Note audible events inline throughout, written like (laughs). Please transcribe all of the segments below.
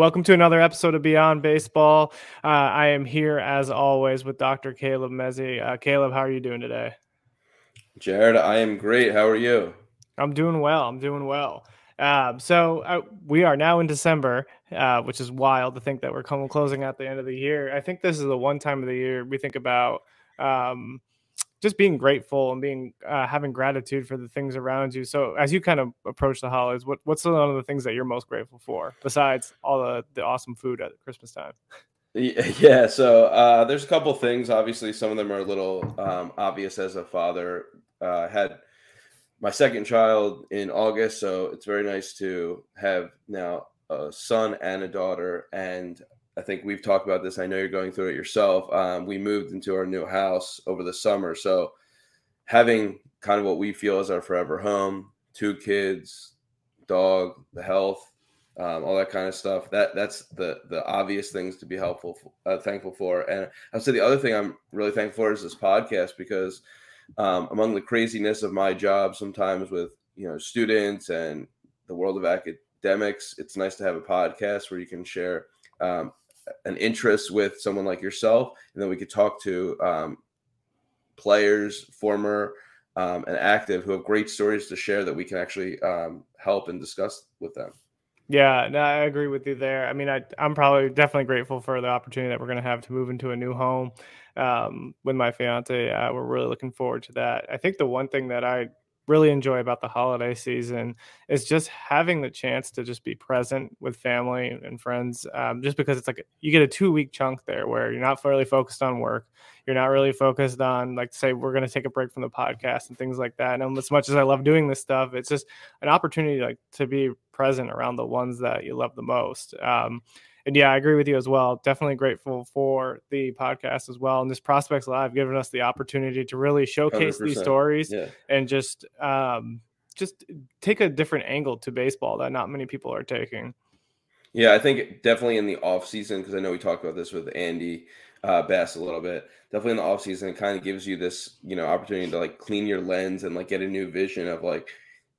Welcome to another episode of Beyond Baseball. Uh, I am here as always with Dr. Caleb Mezzy. Uh, Caleb, how are you doing today? Jared, I am great. How are you? I'm doing well. I'm doing well. Um, so uh, we are now in December, uh, which is wild to think that we're coming closing at the end of the year. I think this is the one time of the year we think about um, just being grateful and being uh, having gratitude for the things around you. So as you kind of approach the holidays, what what's one of the things that you're most grateful for besides all the the awesome food at Christmas time? (laughs) Yeah, so uh, there's a couple things. Obviously, some of them are a little um, obvious as a father. Uh, had my second child in August, so it's very nice to have now a son and a daughter. And I think we've talked about this. I know you're going through it yourself. Um, we moved into our new house over the summer, so having kind of what we feel is our forever home, two kids, dog, the health, um, all that kind of stuff. That that's the the obvious things to be helpful, uh, thankful for. And I'll say the other thing I'm really thankful for is this podcast because um, among the craziness of my job, sometimes with you know students and the world of academics, it's nice to have a podcast where you can share um, an interest with someone like yourself, and then we could talk to um, players, former um, and active, who have great stories to share that we can actually um, help and discuss with them. Yeah, no, I agree with you there. I mean, I, I'm probably definitely grateful for the opportunity that we're going to have to move into a new home um, with my fiance. Uh, we're really looking forward to that. I think the one thing that I really enjoy about the holiday season is just having the chance to just be present with family and friends um, just because it's like you get a two week chunk there where you're not really focused on work. You're not really focused on like say we're going to take a break from the podcast and things like that. And as much as i love doing this stuff it's just an opportunity like to be present around the ones that you love the most. Um, and yeah, I agree with you as well. Definitely grateful for the podcast as well. And this Prospects Live giving us the opportunity to really showcase 100%. these stories yeah. and just um, just take a different angle to baseball that not many people are taking. Yeah, I think definitely in the off season because I know we talked about this with Andy uh, Bass a little bit. Definitely in the off season, it kind of gives you this you know opportunity to like clean your lens and like get a new vision of like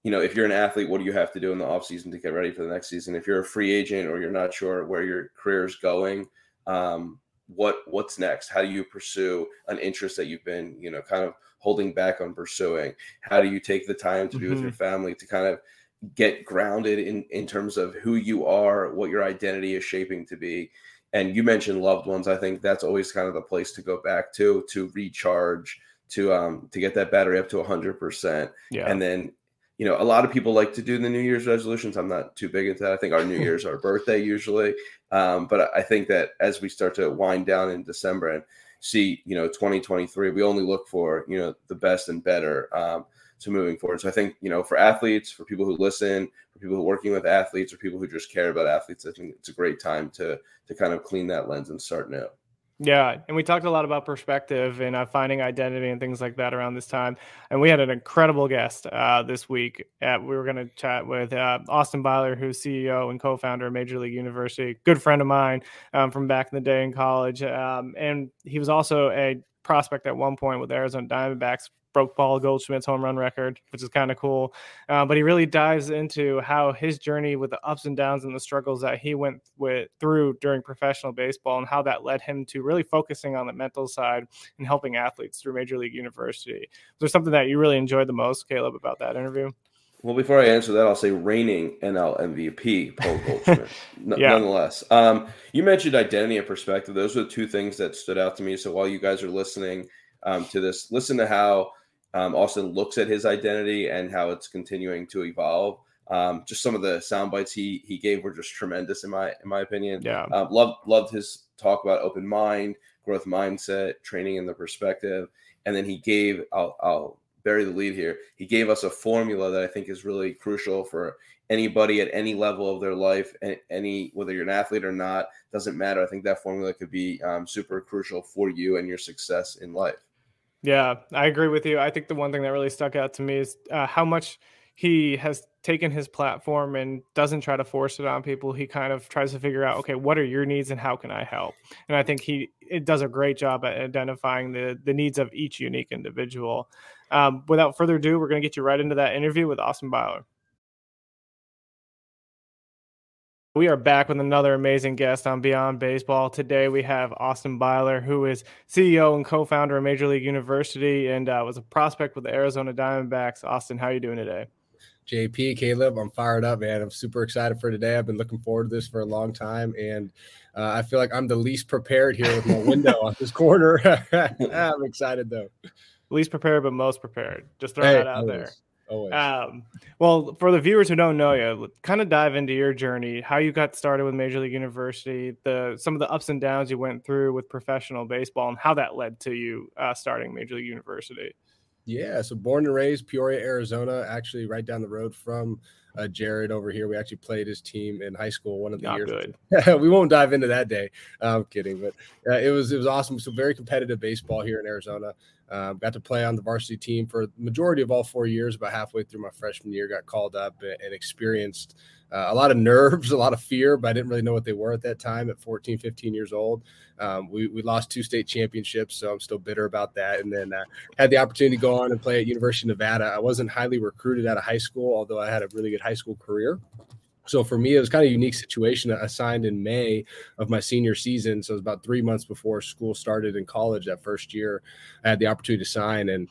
you know, if you're an athlete, what do you have to do in the offseason to get ready for the next season? If you're a free agent or you're not sure where your career is going, um, what what's next? How do you pursue an interest that you've been, you know, kind of holding back on pursuing? How do you take the time to be mm-hmm. with your family to kind of get grounded in in terms of who you are, what your identity is shaping to be? And you mentioned loved ones. I think that's always kind of the place to go back to to recharge, to um to get that battery up to 100%. Yeah. And then you know, a lot of people like to do the New Year's resolutions. I'm not too big into that. I think our New (laughs) Year's our birthday usually, um, but I think that as we start to wind down in December and see, you know, 2023, we only look for you know the best and better um, to moving forward. So I think you know for athletes, for people who listen, for people who are working with athletes, or people who just care about athletes, I think it's a great time to to kind of clean that lens and start new. Yeah, and we talked a lot about perspective and uh, finding identity and things like that around this time. And we had an incredible guest uh, this week. At, we were going to chat with uh, Austin Byler, who's CEO and co-founder of Major League University, good friend of mine um, from back in the day in college, um, and he was also a prospect at one point with Arizona Diamondbacks broke Paul Goldschmidt's home run record, which is kind of cool. Uh, but he really dives into how his journey with the ups and downs and the struggles that he went with through during professional baseball and how that led him to really focusing on the mental side and helping athletes through Major League University. Was there something that you really enjoyed the most, Caleb, about that interview? Well, before I answer that, I'll say reigning NL MVP, Paul (laughs) Goldschmidt. yeah. Nonetheless, um, you mentioned identity and perspective. Those are the two things that stood out to me. So while you guys are listening um, to this, listen to how um, Austin looks at his identity and how it's continuing to evolve. Um, just some of the sound bites he he gave were just tremendous in my in my opinion. Yeah, um, loved loved his talk about open mind, growth mindset, training in the perspective, and then he gave I'll I'll bury the lead here. He gave us a formula that I think is really crucial for anybody at any level of their life, any whether you're an athlete or not, doesn't matter. I think that formula could be um, super crucial for you and your success in life. Yeah, I agree with you. I think the one thing that really stuck out to me is uh, how much he has taken his platform and doesn't try to force it on people. He kind of tries to figure out, okay, what are your needs and how can I help? And I think he it does a great job at identifying the the needs of each unique individual. Um, without further ado, we're going to get you right into that interview with Austin Byler. We are back with another amazing guest on Beyond Baseball. Today we have Austin Byler, who is CEO and co-founder of Major League University and uh, was a prospect with the Arizona Diamondbacks. Austin, how are you doing today? JP, Caleb, I'm fired up, man. I'm super excited for today. I've been looking forward to this for a long time, and uh, I feel like I'm the least prepared here with my (laughs) window on this corner. (laughs) (laughs) I'm excited though. Least prepared, but most prepared. Just throw hey, that out there. Always. Um, well, for the viewers who don't know you, kind of dive into your journey, how you got started with Major League University, the some of the ups and downs you went through with professional baseball, and how that led to you uh, starting Major League University. Yeah, so born and raised Peoria, Arizona, actually right down the road from uh, Jared over here. We actually played his team in high school one of the Not years. (laughs) We won't dive into that day. I'm kidding, but uh, it was it was awesome. So very competitive baseball here in Arizona. Um, got to play on the varsity team for the majority of all four years. About halfway through my freshman year, got called up and, experienced uh, a lot of nerves, (laughs) a lot of fear, but I didn't really know what they were at that time at 14, 15 years old. Um, we, we lost two state championships, so I'm still bitter about that. And then uh, had the opportunity to go on and play at University of Nevada. I wasn't highly recruited out of high school, although I had a really good high school career. So for me, it was kind of a unique situation. I signed in May of my senior season. So it was about three months before school started in college that first year. I had the opportunity to sign. And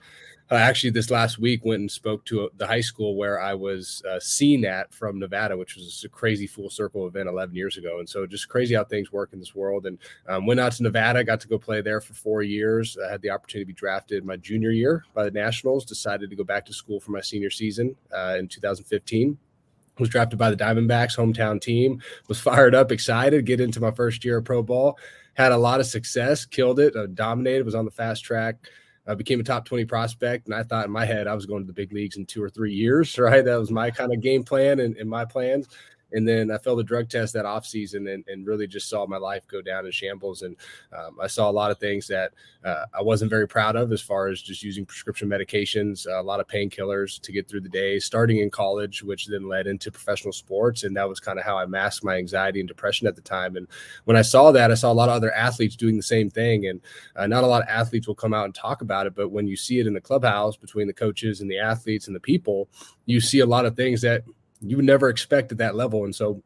uh, actually, this last week went and spoke to a, the high school where I was uh, seen at from Nevada, which was a crazy full circle event 11 years ago. And so just crazy how things work in this world. And um, went out to Nevada, got to go play there for four years. I had the opportunity to be drafted my junior year by the Nationals, decided to go back to school for my senior season uh, in 2015 was drafted by the Diamondbacks, hometown team. Was fired up, excited, get into my first year of pro ball. Had a lot of success, killed it, uh, dominated, was on the fast track. I became a top 20 prospect, and I thought in my head I was going to the big leagues in two or three years, (laughs) right? That was my kind of game plan and, and my plans. And then I failed the drug test that off season and, and really just saw my life go down in shambles. And um, I saw a lot of things that uh, I wasn't very proud of as far as just using prescription medications, a lot of painkillers to get through the day, starting in college, which then led into professional sports. And that was kind of how I masked my anxiety and depression at the time. And when I saw that, I saw a lot of other athletes doing the same thing. And uh, not a lot of athletes will come out and talk about it. But when you see it in the clubhouse between the coaches and the athletes and the people, you see a lot of things that you would never expect at that level. And so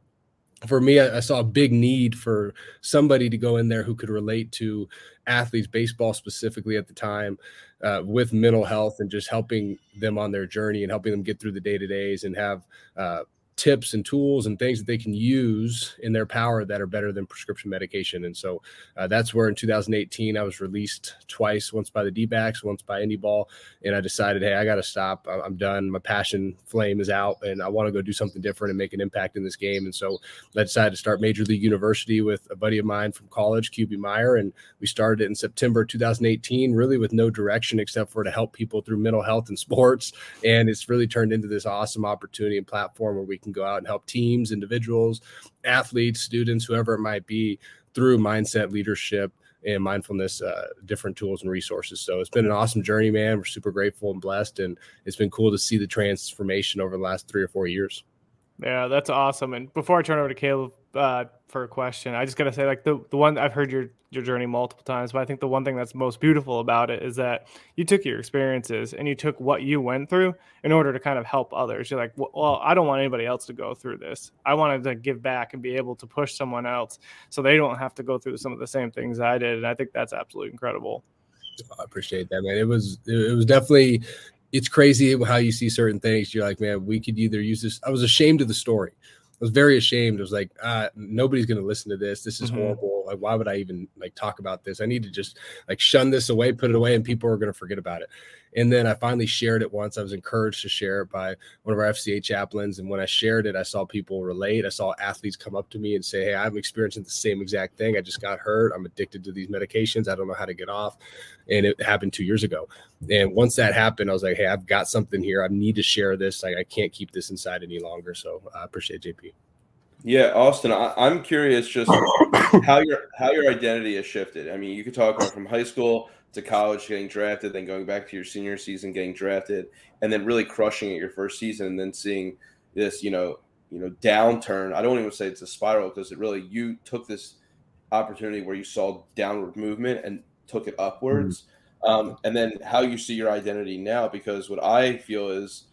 for me, I, I, saw a big need for somebody to go in there who could relate to athletes, baseball specifically at the time, uh, with mental health and just helping them on their journey and helping them get through the day to days and have uh, tips and tools and things that they can use in their power that are better than prescription medication. And so uh, that's where in 2018 I was released twice, once by the D-backs, once by Indy Ball, and I decided, hey, I got to stop. I'm done. My passion flame is out, and I want to go do something different and make an impact in this game. And so I decided to start Major League University with a buddy of mine from college, QB Meyer, and we started it in September 2018, really with no direction except for to help people through mental health and (laughs) sports. And it's really turned into this awesome opportunity and platform where we can go out and help teams, individuals, athletes, students, whoever it might be, through mindset, leadership, and mindfulness, uh, different tools and resources. So it's been an awesome journey, man. We're super grateful and blessed, and it's been cool to see the transformation over the last three or four years. Yeah, that's awesome. And before I turn over to Caleb uh, for a question. I just gotta say, like the the one I've heard your your journey multiple times, but I think the one thing that's most beautiful about it is that you took your experiences and you took what you went through in order to kind of help others. You're like, well, I don't want anybody else to go through this. I wanted to give back and be able to push someone else so they don't have to go through some of the same things I did, and I think that's absolutely incredible. I appreciate that, man. It was it was definitely it's crazy how you see certain things. You're like, man, we could either use this. I was ashamed of the story. I was very ashamed. I was like, uh, nobody's going to listen to this. This is mm-hmm. horrible. Like, why would I even like talk about this? I need to just like shun this away, put it away, and people are going to forget about it. And then I finally shared it once. I was encouraged to share it by one of our FCA chaplains. And when I shared it, I saw people relate. I saw athletes come up to me and say, Hey, I'm experiencing the same exact thing. I just got hurt. I'm addicted to these medications. I don't know how to get off. And it happened two years ago. And once that happened, I was like, Hey, I've got something here. I need to share this. Like, I can't keep this inside any longer. So uh, I appreciate JP. Yeah, Austin, I, am curious just (coughs) how your how your identity has shifted. I mean, you could talk about from high school to college, getting drafted, then going back to your senior season, getting drafted, and then really crushing it your first season, and then seeing this, you know, you know, downturn. I don't even say it's a spiral because it really you took this opportunity where you saw downward movement and took it upwards. Mm-hmm. Um, and then how you see your identity now, because what I feel is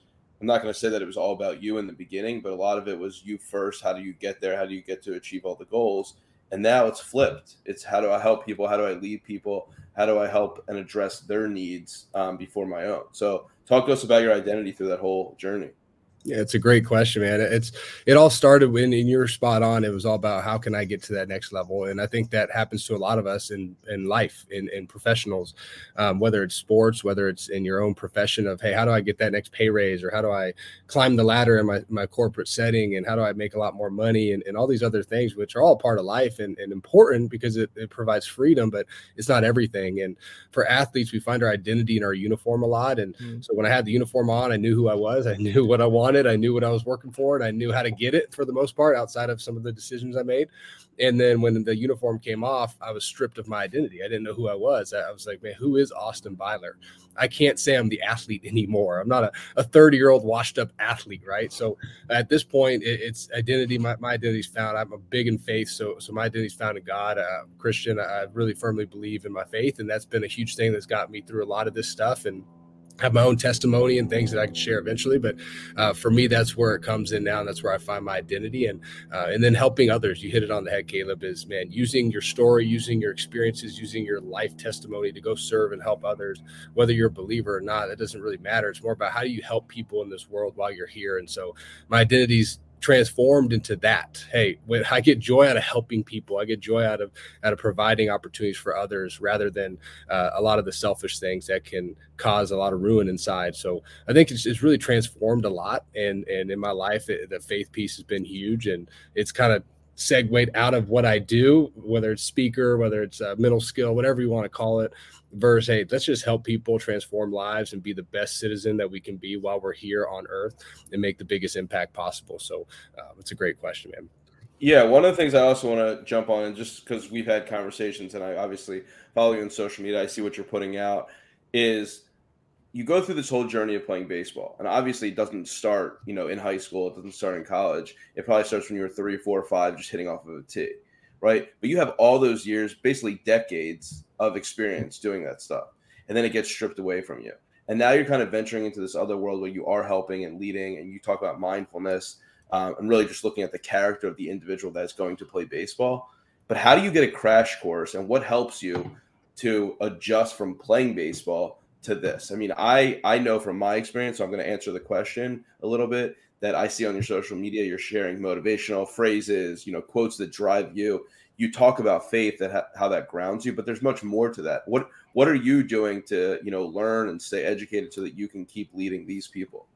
I'm not going to say that it was all about you in the beginning, but a lot of it was you first. How do you get there? How do you get to achieve all the goals? And now it's flipped. It's how do I help people? How do I lead people? How do I help and address their needs um, before my own? So, talk to us about your identity through that whole journey. Yeah, it's a great question, man. It's it all started when in your spot on. It was all about how can I get to that next level, and I think that happens to a lot of us in in life, in in professionals, um, whether it's sports, whether it's in your own profession of hey, how do I get that next pay raise, or how do I climb the ladder in my my corporate setting, and how do I make a lot more money, and, and all these other things, which are all part of life and, and important because it, it provides freedom, but it's not everything. And for athletes, we find our identity in our uniform a lot, and mm. so when I had the uniform on, I knew who I was, I knew what I wanted wanted. I knew what I was working for, and I knew how to get it for the most part, outside of some of the decisions I made. And then when the uniform came off, I was stripped of my identity. I didn't know who I was. I was like, man, who is Austin Byler? I can't say I'm the athlete anymore. I'm not a 30 year old washed up athlete, right? So at this point, it, it's identity. My, my identity's found. I'm a big in faith, so so my identity's found in God. Uh, Christian. I really firmly believe in my faith, and that's been a huge thing that's got me through a lot of this stuff. And have my own testimony and things that I can share eventually. But uh, for me, that's where it comes in now, and that's where I find my identity. And uh, and then helping others. You hit it on the head, Caleb. Is man using your story, using your experiences, using your life testimony to go serve and help others. Whether you're a believer or not, it doesn't really matter. It's more about how do you help people in this world while you're here. And so my identity's transformed into that. Hey when i get joy out of helping people i get joy out of out of providing opportunities for others rather than uh, a lot of the selfish things that can cause a lot of ruin inside. So i think it's, it's really transformed a lot and and in my life it, the faith piece has been huge and it's kind of segued out of what I do, whether it's speaker, whether it's a middle skill, whatever you want to call it, versus hey, let's just help people transform lives and be the best citizen that we can be while we're here on earth and make the biggest impact possible. So uh, it's a great question, man. Yeah, one of the things I also want to jump on, and just because we've had conversations and I obviously follow you on social media, I see what you're putting out, is you go through this whole journey of playing baseball, and obviously it doesn't start, you know, in high school. It doesn't start in college. It probably starts when you were three, four, five, just hitting off of a tee, right? But you have all those years, basically decades of experience doing that stuff, and then it gets stripped away from you. And now you're kind of venturing into this other world where you are helping and leading, and you talk about mindfulness um, and really just looking at the character of the individual that's going to play baseball. But how do you get a crash course, and what helps you to adjust from playing baseball? to this. I mean, I I know from my experience, so I'm going to answer the question a little bit that I see on your social media. You're sharing motivational phrases, you know, quotes that drive you. You talk about faith that ha- how that grounds you, but there's much more to that. What what are you doing to you know learn and stay educated so that you can keep leading these people?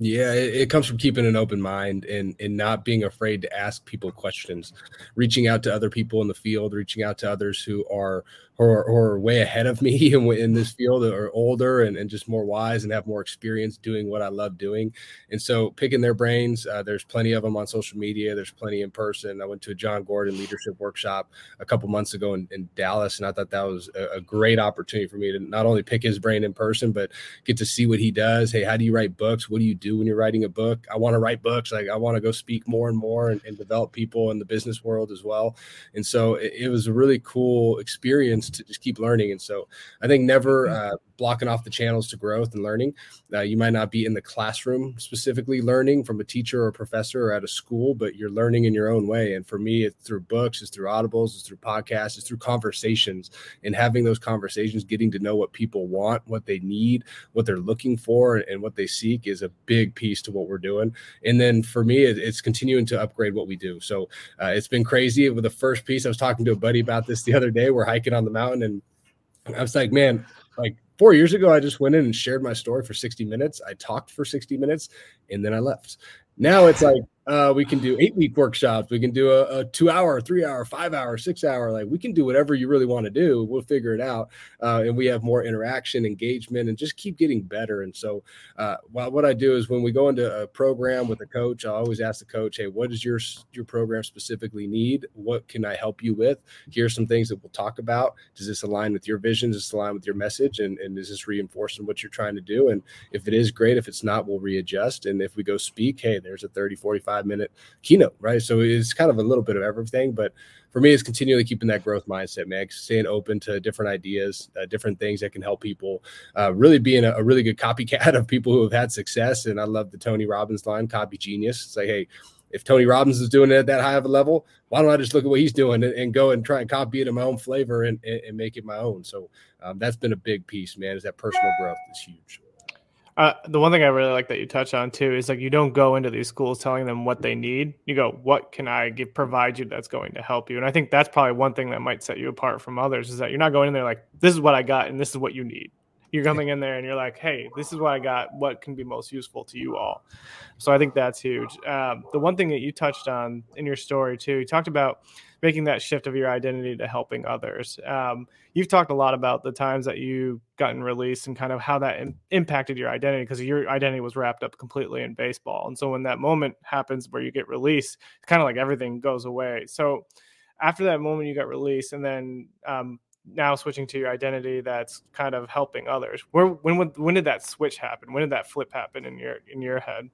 Yeah, it, it, comes from keeping an open mind and and not being afraid to ask people questions, reaching out to other people in the field, reaching out to others who are who are, who are way ahead of (laughs) me in, in this field or older and, and just more wise and have more experience doing what I love doing. And so picking their brains, uh, there's plenty of them on social media. There's plenty in person. I went to a Jon Gordon leadership workshop a couple months ago in, in Dallas, and I thought that was a, a great opportunity for me to not only pick his brain in person, but get to see what he does. Hey, how do you write books? What do you do? when you're writing a book. I want to write books. Like I want to go speak more and more and, and, develop people in the business world as well. And so it, it, was a really cool experience to just keep learning. And so I think never uh, blocking off the channels to growth and learning. Uh, you might not be in the classroom specifically learning from a teacher or a professor or at a school, but you're learning in your own way. And for me, it's through books, it's through audibles, it's through podcasts, it's through conversations and having those conversations, getting to know what people want, what they need, what they're looking for, and what they seek is a big piece to what we're doing. And then for me, it's continuing to upgrade what we do. So uh, it's been crazy. With the first piece, I was talking to a buddy about this the other day. We're hiking on the mountain and I was like, man, like four years ago, I just went in and shared my story for 60 minutes. I talked for 60 minutes and then I left. Now it's like uh, we can do eight week workshops. We can do a, a, two hour, three hour, five hour, six hour. Like we can do whatever you really want to do. We'll figure it out. Uh, and we have more interaction, engagement, and just keep getting better. And so, uh, what I do is when we go into a program with a coach, I always ask the coach, Hey, what does your, your program specifically need? What can I help you with? Here's some things that we'll talk about. Does this align with your vision? Does this align with your message? And, and is this reinforcing what you're trying to do? And if it is great, if it's not, we'll readjust. And if we go speak, Hey, there's a 30, 45 minute keynote, right? So it's kind of a little bit of everything. But for me, it's continually keeping that growth mindset, man, staying open to different ideas, uh, different things that can help people, uh, really being a, a, really good copycat (laughs) of people who have had success. And I love the Tony Robbins line, copy genius. It's like, hey, if Tony Robbins is doing it at that high of a level, why don't I just look at what he's doing and, and go and try and copy it in my own flavor and, and, and make it my own? So um, that's been a big piece, man. Is that personal growth is huge. Uh, the one thing I really like that you touch on too is like you don't go into these schools telling them what they need. You go, what can I give provide you that's going to help you? And I think that's probably one thing that might set you apart from others is that you're not going in there like this is what I got and this is what you need. You're coming in there and you're like, hey, this is what I got. What can be most useful to you all? So I think that's huge. Um, the one thing that you touched on in your story too, you talked about making that shift of your identity to helping others. Um, you've talked a lot about the times that you gotten released and kind of how that in, impacted your identity because your identity was wrapped up completely in baseball. And so when that moment happens where you get released, it's kind of like everything goes away. So after that moment, you got released, and then um, now switching to your identity that's kind of helping others. Where when when did that switch happen? When did that flip happen in your in your head?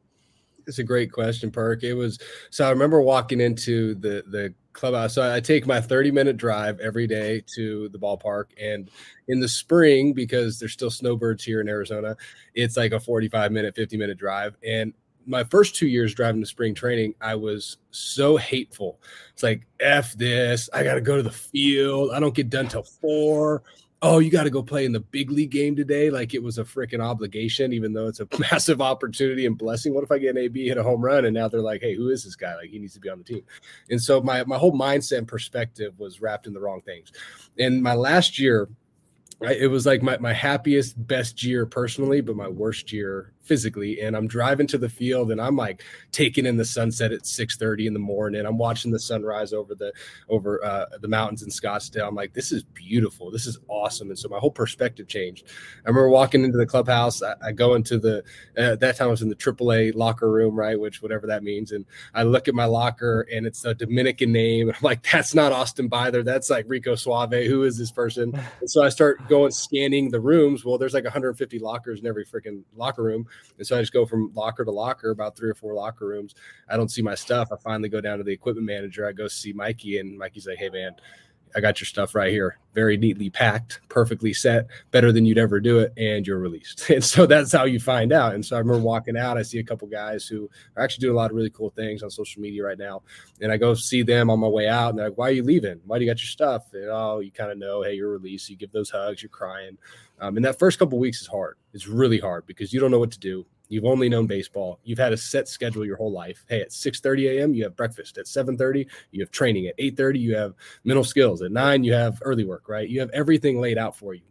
It's a great question, Perk. It was so I remember walking into the the clubhouse. So I take my 30 minute drive every day to the ballpark. And in the spring, because there's still snowbirds here in Arizona, it's like a 45 minute, 50 minute drive. And my first two years driving to spring training, I was so hateful. It's like, F this. I got to go to the field. I don't get done till four oh, you got to go play in the big league game today, like it was a freaking obligation, even though it's a (laughs) massive opportunity and blessing. What if I get an AB hit a home run and now they're like, hey, who is this guy? Like he needs to be on the team. And so my my whole mindset and perspective was wrapped in the wrong things. And my last year, it was like my, my happiest, best year personally, but my worst year physically and I'm driving to the field and I'm like taking in the sunset at 6 30 in the morning. I'm watching the sunrise over the over uh, the mountains in Scottsdale. I'm like, this is beautiful. This is awesome. And so my whole perspective changed. I remember walking into the clubhouse. I, I go into the uh, that time I was in the AAA locker room, right? Which whatever that means. And I look at my locker and it's a Dominican name. I'm like, that's not Austin Byler. That's like Rico Suave. Who is this person? (laughs) And so I start going scanning the rooms. Well, there's like 150 lockers in every freaking locker room. And so I just go from locker to locker, about three or four locker rooms. I don't see my stuff. I finally go down to the equipment manager. I go see Mikey, and Mikey's like, "Hey, man." I got your stuff right here, very neatly packed, perfectly set, better than you'd ever do it, and you're released. (laughs) And so that's how you find out. And so I remember walking out, I see a couple guys who are actually doing a lot of really cool things on social media right now. And I go see them on my way out, and they're like, Why are you leaving? Why do you got your stuff? And oh, you kind of know, hey, you're released. You give those hugs, you're crying. Um, and that first couple weeks is hard. It's really hard because you don't know what to do. You've only known baseball. You've had a set schedule your whole life. Hey, at 6:30 a.m. you have breakfast. At 7:30 you have training. At 8:30 you have mental skills. At 9 you have early work, right? You have everything laid out for you.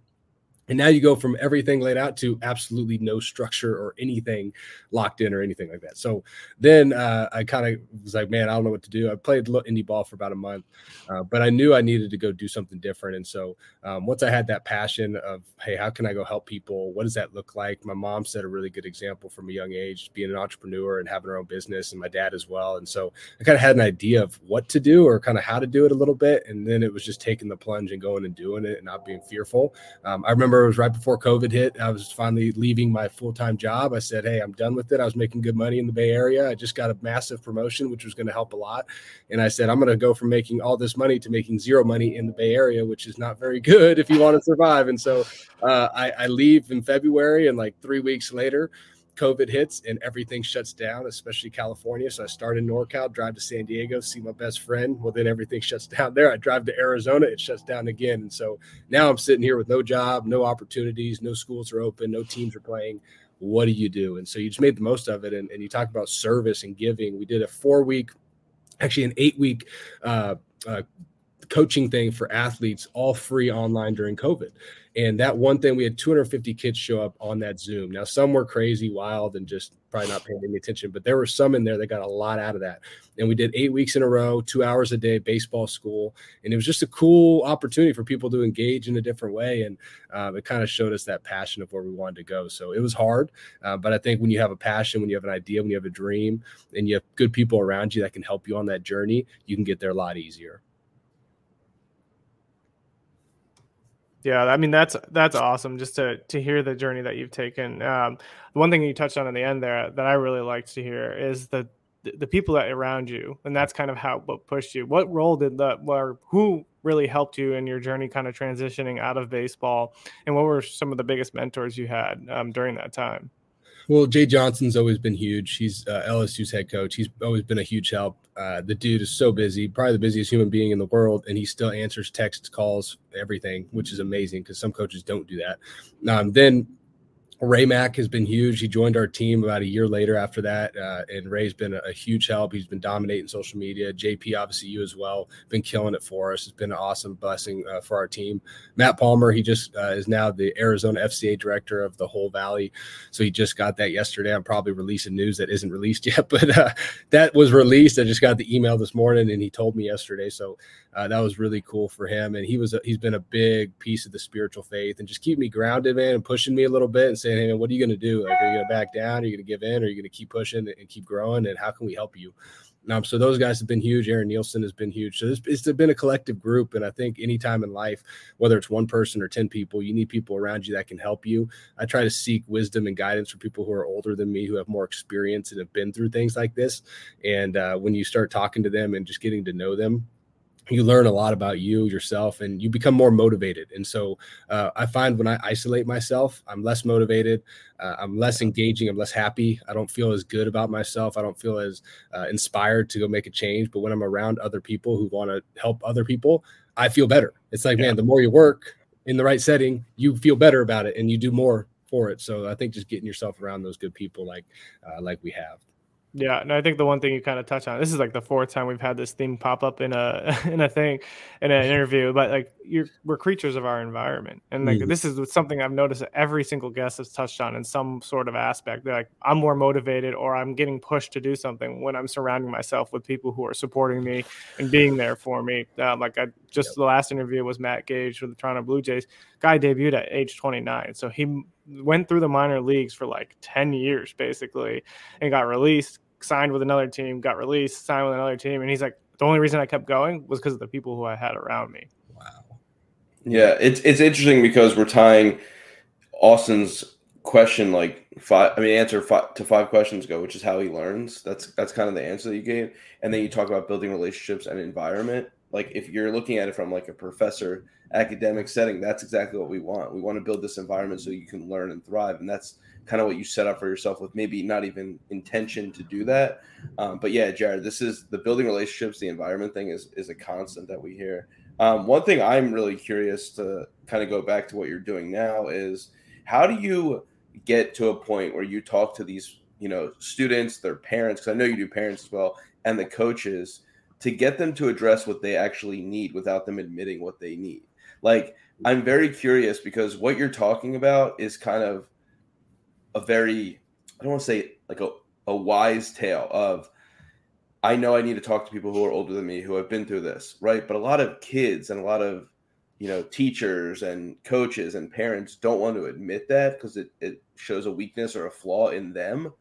And now you go from everything laid out to absolutely no structure or anything locked in or anything like that. So then uh, I kind of was like, man, I don't know what to do. I played indie ball for about a month, uh, but I knew I needed to go do something different. And so um, once I had that passion of, hey, how can I go help people? What does that look like? My mom set a really good example from a young age, being an entrepreneur and having her own business, and my dad as well. And so I kind of had an idea of what to do or kind of how to do it a little bit. And then it was just taking the plunge and going and doing it and not being fearful. Um, I remember remember it was right before COVID hit. I was finally leaving my full time job. I said, Hey, I'm done with it. I was making good money in the Bay Area. I just got a massive promotion, which was going to help a lot. And I said, I'm going to go from making all this money to making zero money in the Bay Area, which is not very (laughs) good if you want to survive. And so uh, I, I leave in February, and like three weeks later, COVID hits and everything shuts down, especially California. So I start in NorCal, drive to San Diego, see my best friend. Well, then everything shuts (laughs) down there. I drive to Arizona, it shuts down again. And so now I'm sitting here with no job, no opportunities, no schools are open, no teams are playing. What do you do? And so you just made the most of it. And, and you talk about service and giving. We did a four week, actually an eight week uh, uh, coaching thing for athletes, all free online during COVID. And that one thing, we had 250 kids show up on that Zoom. Now, some were crazy, wild, and just probably not paying any attention, but there were some in there that got a lot out of that. And we did eight weeks in a row, two hours a day, baseball school. And it was just a cool opportunity for people to engage in a different way. And um, it kind of showed us that passion of where we wanted to go. So it was hard. Uh, but I think when you have a passion, when you have an idea, when you have a dream, and you have good people around you that can help you on that journey, you can get there a lot easier. Yeah, I mean that's that's awesome just to to hear the journey that you've taken. Um, one thing you touched on in the end there that I really liked to hear is the the people that around you, and that's kind of how what pushed you. What role did that or who really helped you in your journey, kind of transitioning out of baseball, and what were some of the biggest mentors you had um, during that time? Well, Jay Johnson's always been huge. He's uh, LSU's head coach. He's always been a huge help. Uh, the dude is so busy, probably the busiest human being in the world, and he still answers texts, calls, everything, which is amazing because some coaches don't do that. Um, then Ray Mack has been huge. He joined our team about a year later after that, uh, and Ray's been a, a, huge help. He's been dominating social media. JP, obviously, you as well, been killing it for us. It's been an awesome blessing uh, for our team. Matt Palmer, he just uh, is now the Arizona FCA director of the whole Valley, so he just got that yesterday. I'm probably releasing news that isn't released (laughs) yet, but uh, that was released. I just got the email this morning, and he told me yesterday. So uh, that was really cool for him, and he was a, he's been a big piece of the spiritual faith and just keep me grounded, man, and pushing me a little bit and saying, hey, man, what are you going to do? Like, are you going to back down? Are you going to give in? Are you going to keep pushing and keep growing? And how can we help you? Um, so those guys have been huge. Aaron Nielsen has been huge. So this, it's been a collective group, and I think anytime in life, whether it's one person or ten people, you need people around you that can help you. I try to seek wisdom and guidance from people who are older than me, who have more experience and have been through things like this. And uh, when you start talking to them and just getting to know them, you learn a lot about you yourself and you become more motivated. And so uh, i find when i isolate myself i'm less motivated uh, i'm less engaging i'm less happy. I don't feel as good about myself. I don't feel as uh, inspired to go make a change. But when i'm around other people who want to help other people i feel better. It's like yeah. man the more you work in the right setting you feel better about it and you do more for it. So i think just getting yourself around those good people like uh, like we have yeah, and I think the one thing you kind of touch on this is like the fourth time we've had this theme pop up in a (laughs) in a thing in an interview, but like you're we're creatures of our environment, and like mm this is something I've noticed every single guest has touched on in some sort of aspect. They're like I'm more motivated, or I'm getting pushed to do something when I'm surrounding myself with people who are supporting me and being there for me. Uh, like I just yep. the last interview was Matt Gage with the Toronto Blue Jays. Guy debuted at age 29, so he went through the minor leagues for like 10 years basically and got released signed with another team, got released, signed with another team, and he's like, the only reason I kept going was because of the people who I had around me. Wow. Yeah, it's it's interesting because we're tying Austin's question like five. I mean, answer five, to five questions ago, which is how he learns. That's that's kind of the answer that you gave, and then you talk about building relationships and environment. Like if you're looking at it from like a professor academic setting, that's exactly what we want. We want to build this environment so you can learn and thrive, and that's kind of what you set up for yourself with maybe not even intention to do that. Um, but yeah, Jared, this is the building relationships, the environment thing is is a constant that we hear. Um, one thing I'm really curious to kind of go back to what you're doing now is how do you get to a point where you talk to these you know students, their parents, because I know you do parents as well, and the coaches to get them to address what they actually need without them admitting what they need. Like I'm very curious because what you're talking about is kind of a very I don't want to say like a, a wise tale of I know I need to talk to people who are older than me who have been through this, right? But a lot of kids and a lot of you know teachers and coaches and parents don't want to admit that because it, it shows a weakness or a flaw in them.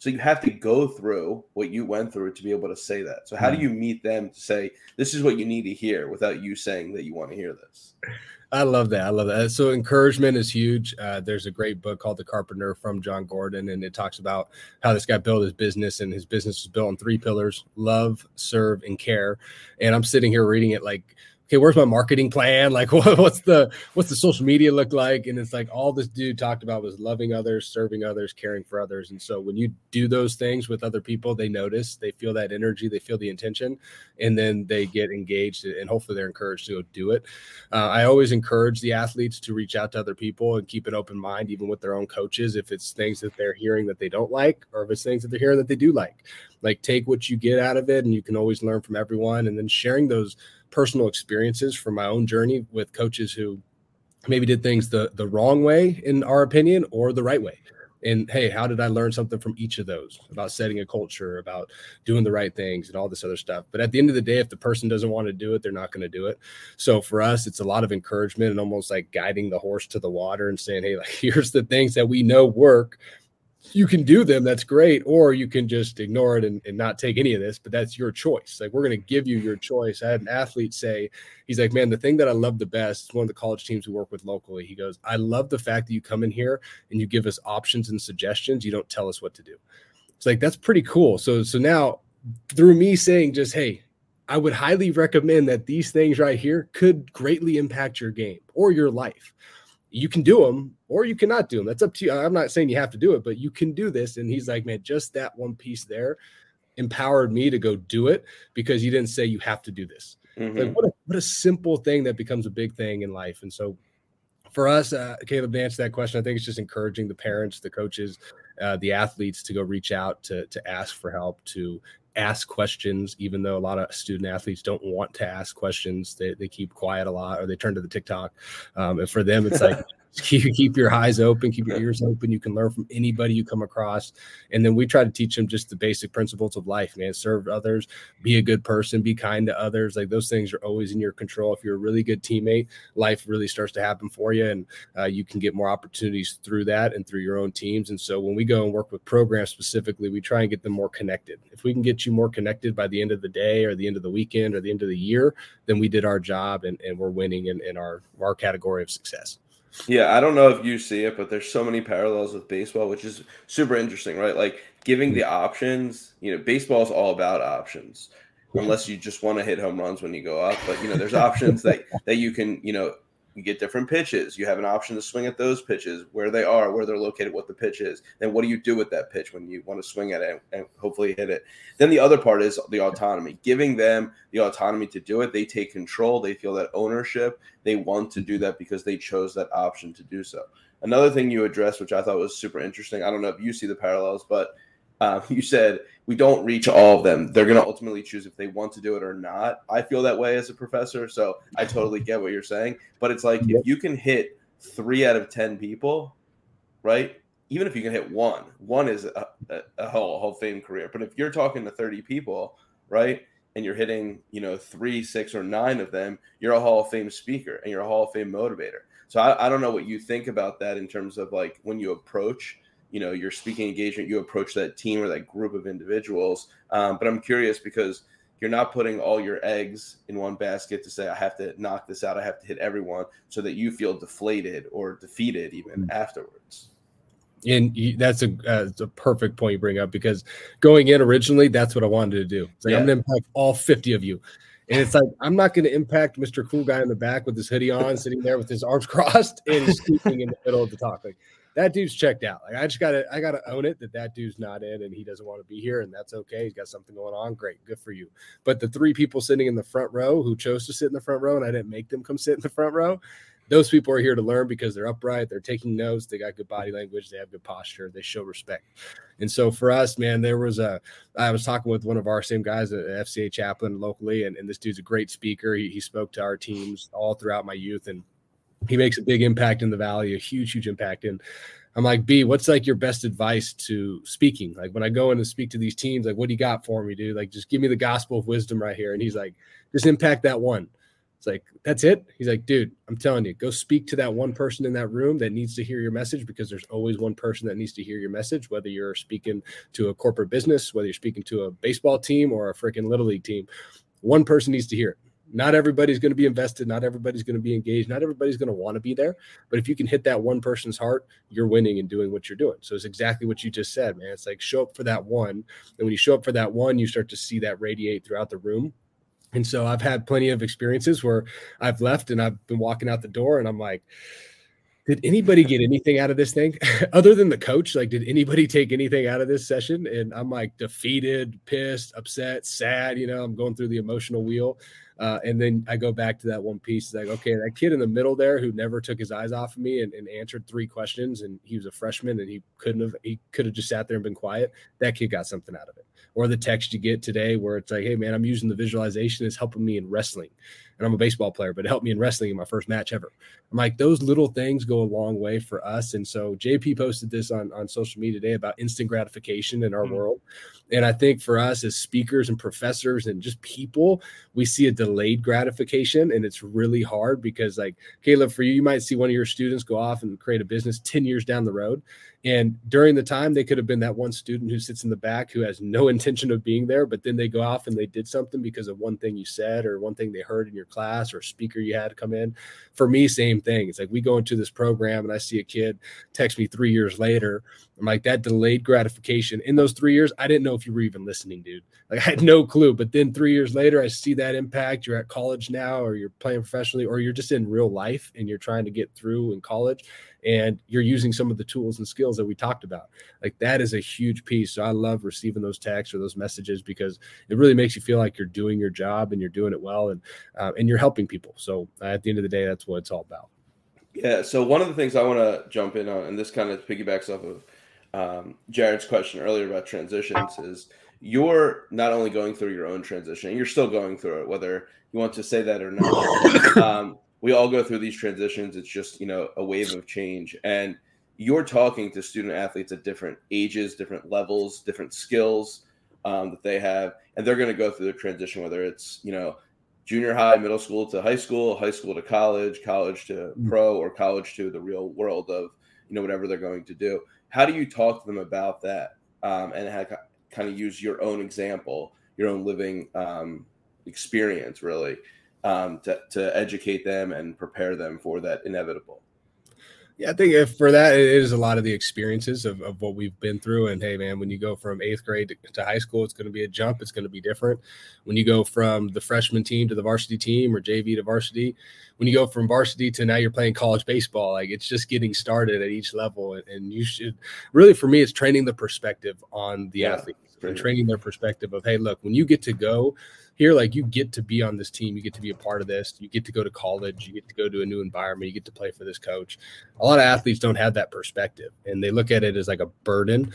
So you have to go through what you went through to be able to say that. So how do mm. you meet them to say this is what you need to hear without you saying that you want to hear this? I love that. I love that. So encouragement is huge. Uh, there's a great book called The Carpenter from Jon Gordon, and it talks about how this guy built his business, and his business was built on three pillars: love, serve, and care. And I'm sitting here reading it like okay, where's my marketing plan? (laughs) Like, what, what's the what's the social media look like? And it's like all this dude talked about was loving others, serving others, caring for others. And so when you do those things with other people, they notice, they feel that energy, they feel the intention, and then they get engaged, and hopefully they're encouraged to do it. Uh, I always encourage the athletes to reach out to other people and keep an open mind, even with their own coaches, if it's things that they're hearing that they don't like, or if it's things that they're hearing that they do like. Like, take what you get out of it, and you can always learn from everyone, and then sharing those personal experiences from my own journey with coaches who maybe did things the the wrong way in our opinion or the right way. And hey how did i learn something from each of those? About setting a culture about doing the right things and all this other stuff. But at the end of the day if the person doesn't want to do it they're not going to do it. So for us it's a lot of encouragement and almost like guiding the horse to the water and saying hey like (laughs) here's the things that we know work you can do them that's great or you can just ignore it and, and not take any of this but that's your choice. Like we're going to give you your choice. I had an athlete say he's like man the thing that i love the best is one of the college teams we work with locally he goes i love the fact that you come in here and you give us options and suggestions. You don't tell us what to do. It's like that's pretty cool. So so now through me saying just hey i would highly recommend that these things right here could greatly impact your game or your life you can do them or you cannot do them. That's up to you. I'm not saying you have to do it, but you can do this. And he's like, man, just that one piece there empowered me to go do it because you didn't say you have to do this. Mm-hmm. Like what a, what a simple thing that becomes a big thing in life. And so for us, uh, Caleb, to answer that question, I think it's just encouraging the parents, the coaches, uh, the athletes to go reach out to to ask for help, to ask questions, even though a lot of student athletes don't want to ask questions. They, they keep quiet a lot or they turn to the TikTok. Um, and for them, it's like, (laughs) (laughs) keep, keep your eyes open, keep your ears open. You can learn from anybody you come across. And then we try to teach them just the basic principles of life, man. Serve others, be a good person, be kind to others. Like those things are always in your control. If you're a really good teammate, life really starts to happen for you. And uh, you can get more opportunities through that and through your own teams. And so when we go and work with programs specifically, we try and get them more connected. If we can get you more connected by the end of the day or the end of the weekend or the end of the year, then we did our job and, and we're winning in, in our, our category of success. Yeah, I don't know if you see it, but there's so many parallels with baseball, which is super interesting, right? Like giving the options, you know, baseball is all about options. Unless you just want to hit home runs when you go up, but you know, there's options that that you can, you know, you get different pitches. You have an option to swing at those pitches, where they are, where they're located, what the pitch is. Then what do you do with that pitch when you want to swing at it and hopefully hit it? Then the other part is the autonomy, giving them the autonomy to do it. They take control. They feel that ownership. They want to do that because they chose that option to do so. Another thing you addressed, which I thought was super interesting. I don't know if you see the parallels, but uh, (laughs) you said we don't reach all of them. They're going to ultimately choose if they want to do it or not. I feel that way as a professor, so I totally get what you're saying. But it's like if you can hit three out of ten people, right? Even if you can hit one, one is a, a, a whole Hall of Fame career. But if you're talking to 30 people, right, and you're hitting, you know, three, six, or nine of them, you're a Hall of Fame speaker and you're a Hall of Fame motivator. So I, I don't know what you think about that in terms of like when you approach you know your speaking engagement you approach that team or that group of individuals um, but i'm curious because you're not putting all your eggs in one basket to say i have to knock this out i have to hit everyone so that you feel deflated or defeated even mm-hmm. afterwards and that's a, uh, a perfect point you bring up because going in originally that's what i wanted to do it's like yeah. i'm going to impact all 50 of you and it's like I'm not going to impact Mr. Cool Guy in the back with his hoodie on, sitting there with his arms (laughs) crossed and speaking in the middle of the talk. Like that dude's checked out. Like I just gotta, I gotta own it that that dude's not in and he doesn't want to be here, and that's okay. He's got something going on. Great, good for you. But the three people sitting in the front row who chose to sit in the front row, and I didn't make them come sit in the front row. Those people are here to learn because they're upright, they're taking notes, they got good body language, they have good posture, they show respect. And so for us, man, there was a. I was talking with one of our same guys at FCA chaplain locally, and, and this dude's a great speaker. He, he spoke to our teams all throughout my youth, and he makes a big impact in the valley, a huge, huge impact. And I'm like, B, what's like your best advice to speaking? Like when I go in and speak to these teams, like, what do you got for me, dude? Like, just give me the gospel of wisdom right here. And he's like, just impact that one. It's like, that's it. He's like, dude, I'm telling you, go speak to that one person in that room that needs to hear your message because there's always one person that needs to hear your message, whether you're speaking to a corporate business, whether you're speaking to a baseball team or a freaking little league team. One person needs to hear it. Not everybody's going to be invested. Not everybody's going to be engaged. Not everybody's going to want to be there. But if you can hit that one person's heart, you're winning and doing what you're doing. So it's exactly what you just said, man. It's like show up for that one. And when you show up for that one, you start to see that radiate throughout the room and so I've had plenty of experiences where I've left and I've been walking out the door and I'm like, did anybody get anything out of this thing (laughs) other than the coach? Like, did anybody take anything out of this session? And I'm like defeated, pissed, upset, sad. You know, I'm going through the emotional wheel. Uh, and then I go back to that one piece. Like, okay, that kid in the middle there who never took his eyes off of me and, and, answered three questions, and he was a freshman and he couldn't have, he could have just sat there and been quiet. That kid got something out of it. Or the text you get today where it's like, hey, man, I'm using the visualization. It's helping me in wrestling and I'm a baseball player, but it helped me in wrestling in my first match ever. I'm like, those little things go a long way for us. And so JP posted this on, on social media today about instant gratification in our mm-hmm. world. And I think for us as speakers and professors and just people, we see a delayed gratification. And it's really hard because, like, Caleb, for you, you might see one of your students go off and create a business 10 years down the road. And during the time, they could have been that one student who sits in the back who has no (laughs) intention of being there, but then they go off and they did something because of one thing you said or one thing they heard in your class or a speaker you had come in. For me, same thing. It's like we go into this program and I see a kid text me three years later. I'm like, that delayed gratification in those three years, I didn't know if you were even listening, dude. Like (laughs) I had no clue. But then three years later, I see that impact. You're at college now, or you're playing professionally, or you're just in real life and you're trying to get through in college and you're using some of the tools and skills that we talked about. Like that is a huge piece. So I love receiving those texts or those messages because it really makes you feel like you're doing your job and you're doing it well and uh, and you're helping people. So uh, at the end of the day, that's what it's all about. Yeah. So one of the things I want to jump in on, and this kind of piggybacks off of um, Jared's question earlier about transitions, is you're not only going through your own transition, you're still going through it, whether you want to say that or not. (laughs) um, we all go through these transitions. It's just, you know, a wave of change. And you're talking to student athletes at different ages, different levels, different skills um, that they have. And they're going to go through the transition, whether it's, you know, junior high, middle school to high school, high school to college, college to mm-hmm. pro, or college to the real world of, you know, whatever they're going to do. How do you talk to them about that um, and how, kind of use your own example, your own living um, experience, really? Um, to, to educate them and prepare them for that inevitable. Yeah, I think if for that, it is a lot of the experiences of, of what we've been through. And hey, man, when you go from eighth grade to, to high school, it's going to be a jump. It's going to be different. When you go from the freshman team to the varsity team or JV to varsity, when you go from varsity to now you're playing college baseball, like it's just getting started at each level. And, and you should really, for me, it's training the perspective on the yeah, athletes and training their perspective of, hey, look, when you get to go here like you get to be on this team you get to be a part of this you get to go to college you get to go to a new environment you get to play for this coach. A lot of athletes don't have that perspective and they look at it as like a burden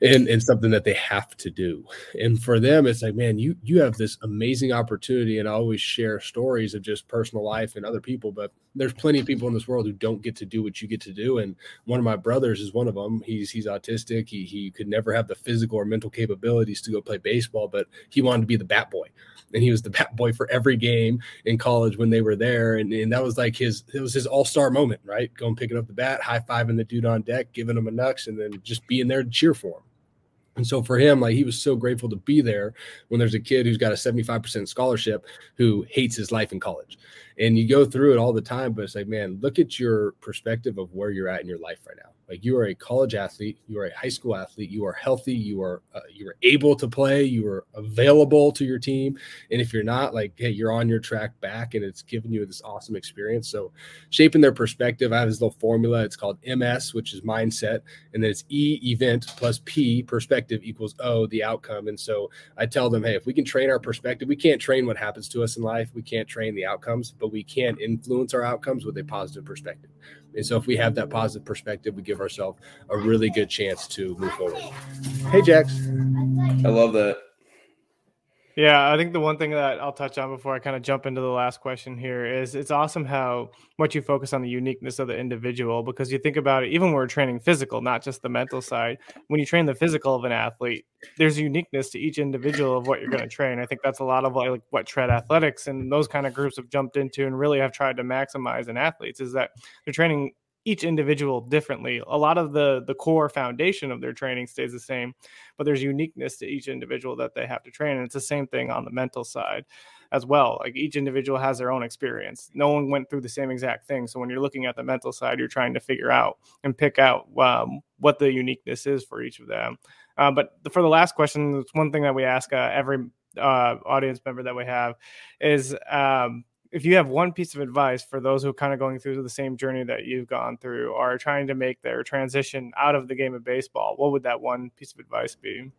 and, and something that they have to do. And for them, it's like, man, you you have this amazing opportunity. And I always share stories of just personal life and other people, but there's plenty of people in this world who don't get to do what you get to do. And one of my brothers is one of them. He's he's autistic. He he could never have the physical or mental capabilities to go play baseball, but he wanted to be the bat boy. And he was the (laughs) bat boy for every game in college when they were there. And, and that was like his it was his all-star moment, right? Going picking up the bat, high-fiving the dude on deck, giving him a nux, and then just being there to cheer for him. And so for him, like he was so grateful to be there when there's a kid who's got a 75% scholarship who hates his life in college. And you go through it all the time but it's like man look at your perspective of where you're at in your life right now like you are a college athlete you are a high school athlete you are healthy you are uh, you are able to play you are available to your team. And if you're not like hey you're on your track back and it's giving you this awesome experience. So shaping their perspective i have this little formula. It's called ms which is mindset and then it's e event plus p perspective equals o the outcome. And so i tell them hey if we can train our perspective we can't train what happens to us in life. We can't train the outcomes but but we can influence our outcomes with a positive perspective. And so if we have that positive perspective, we give ourselves a really good chance to move forward. Hey, Jax. I love that. Yeah, I think the one thing that I'll touch on before I kind of jump into the last question here is it's awesome how much you focus on the uniqueness of the individual because you think about it, even when we're training physical, not just the mental side. When you train the physical of an athlete, there's uniqueness to each individual of what you're going to train. I think that's a lot of like what Tread Athletics and those kind of groups have jumped into and really have tried to maximize in athletes is that they're training each individual differently. A lot of the the core foundation of their training stays the same, but there's uniqueness to each individual that they have to train. And it's the same thing on the mental side as well. Like each individual has their own experience. No one went through the same exact thing. So when you're looking at the mental side, you're trying to figure out and pick out um, what the uniqueness is for each of them. Uh, but for the last question, it's one thing that we ask uh, every uh, audience member that we have is um, if you have one piece of advice for those who are kind of going through the same journey that you've gone through or are trying to make their transition out of the game of baseball, what would that one piece of advice be?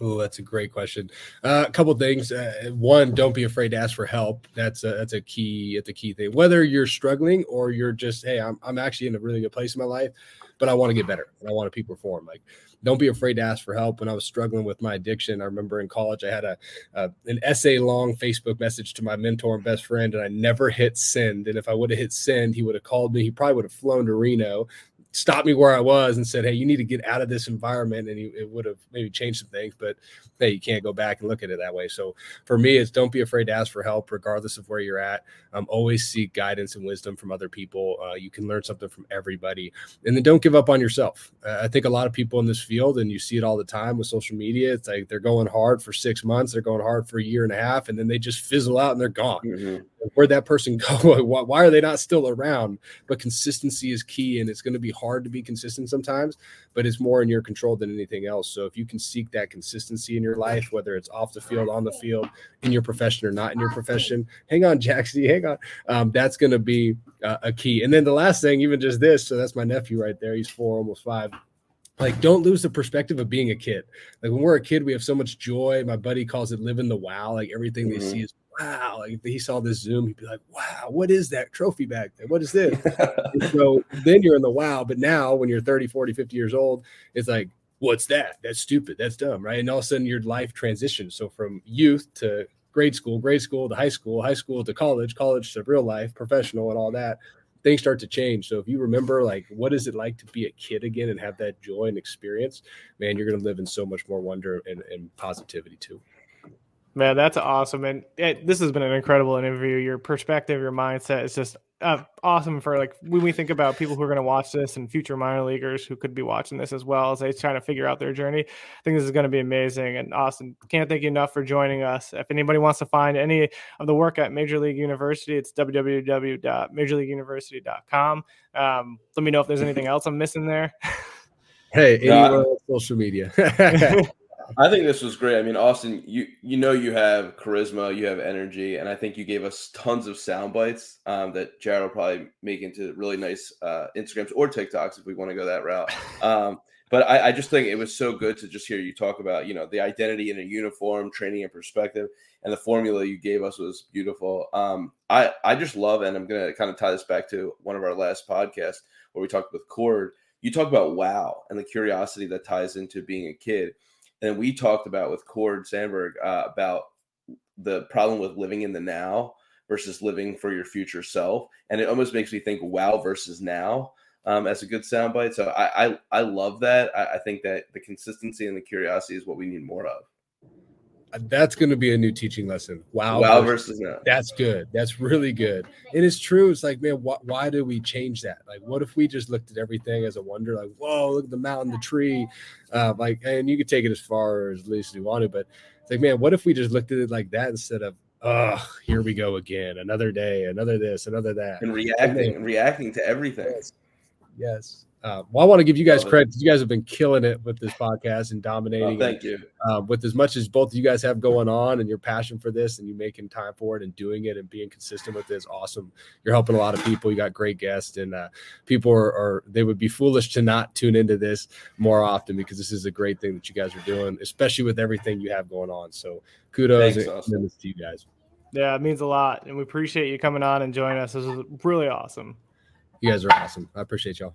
Oh, that's a great question. Uh, a couple things. Uh, one, don't be afraid to ask for help. That's a, that's a key. It's a key thing. Whether you're struggling or you're just, hey, I'm I'm actually in a really good place in my life, but I want to get better and I want to peak perform. Like don't be afraid to ask for help. When I was struggling with my addiction, I remember in college I had a, a an essay long Facebook message to my mentor and best friend, and I never hit send. And if I would have hit send, he would have called me. He probably would have flown to Reno, stopped me where I was and said, Hey, you need to get out of this environment. And he, it would have maybe changed some things, but hey, you can't go back and look at it that way. So for me, it's don't be afraid to ask for help, regardless of where you're at. Um, always seek guidance and wisdom from other people. Uh, you can learn something from everybody. And then don't give up on yourself. Uh, I think a lot of people in this field, and you see it all the time with social media, it's like they're going hard for six months, they're going hard for a year and a half, and then they just fizzle out and they're gone. Mm-hmm. Where'd that person (laughs) go? Why are they not still around? But consistency is key, and it's going to be hard to be consistent sometimes, but it's more in your control than anything else. So if you can seek that consistency in your life, whether it's off the field, on the field, in your profession or not in your profession, hang on, (laughs) Jackson, hang on. Um, that's going to be uh, a key. And then the last thing, even just this. So that's my nephew right there. He's four, almost five like don't lose the perspective of being a kid like when we're a kid we have so much joy my buddy calls it living the wow like everything mm-hmm. they see is wow. Like if he saw this Zoom, he'd be like, wow, what is that trophy back there? What is this? (laughs) so then you're in the wow. But now when you're 30, 40, 50 years old, it's like, what's that? That's stupid. That's dumb. Right. And all of a sudden your life transitions. So from youth to grade school, grade school to high school, high school to college, college to real life, professional, and all that. Things start to change. So if you remember, like, what is it like to be a kid again and have that joy and experience, man, you're going to live in so much more wonder and, and positivity too. Man, that's awesome. And it, this has been an incredible interview. Your perspective, your mindset is just uh, awesome for like when we think about people who are going to watch this and future minor leaguers who could be watching this as well as they try to figure out their journey. I think this is going to be amazing and awesome. Can't thank you enough for joining us. If anybody wants to find any of the work at Major League University, it's www.majorleagueuniversity.com. Um, let me know if there's anything else I'm missing there. (laughs) Hey, anywhere on social media. (laughs) (laughs) I think this was great. I mean, Austin, you you know you have charisma, you have energy, and I think you gave us tons of sound bites um, that Jared will probably make into really nice uh, Instagrams or TikToks if we want to go that route. Um, but I, I, just think it was so good to just hear you talk about you know the identity in a uniform, training and perspective, and the formula you gave us was beautiful. Um, I I just love, and I'm gonna kind of tie this back to one of our last podcasts where we talked with Cord. You talk about wow and the curiosity that ties into being a kid and we talked about with Cord Sandberg uh, about the problem with living in the now versus living for your future self, and it almost makes me think wow versus now um, as a good soundbite. So I, I, I love that. I, I think that the consistency and the curiosity is what we need more of. That's going to be a new teaching lesson. Wow. Wow versus, no. That's good. That's really good. And It is true. It's like, man, wh- why do we change that? Like, what if we just looked at everything as a wonder? Like, whoa, look at the mountain, the tree. Uh, like, and you could take it as far as least you want to, but it's like, man, what if we just looked at it like that instead of, oh, here we go again, another day, another this, another that, and reacting, and reacting to everything. Yes. yes. Uh, well, I want to give you guys credit. You guys have been killing it with this podcast and dominating. Oh, thank you. Uh, with as much as both of you guys have going on and your passion for this and you making time for it and doing it and being consistent with this, awesome. You're helping a lot of people. You got great guests and uh, people are, are, they would be foolish to not tune into this more often because this is a great thing that you guys are doing, especially with everything you have going on. So kudos Thanks, awesome. to you guys. Yeah, it means a lot, and we appreciate you coming on and joining us. This is really awesome. You guys are awesome. I appreciate y'all.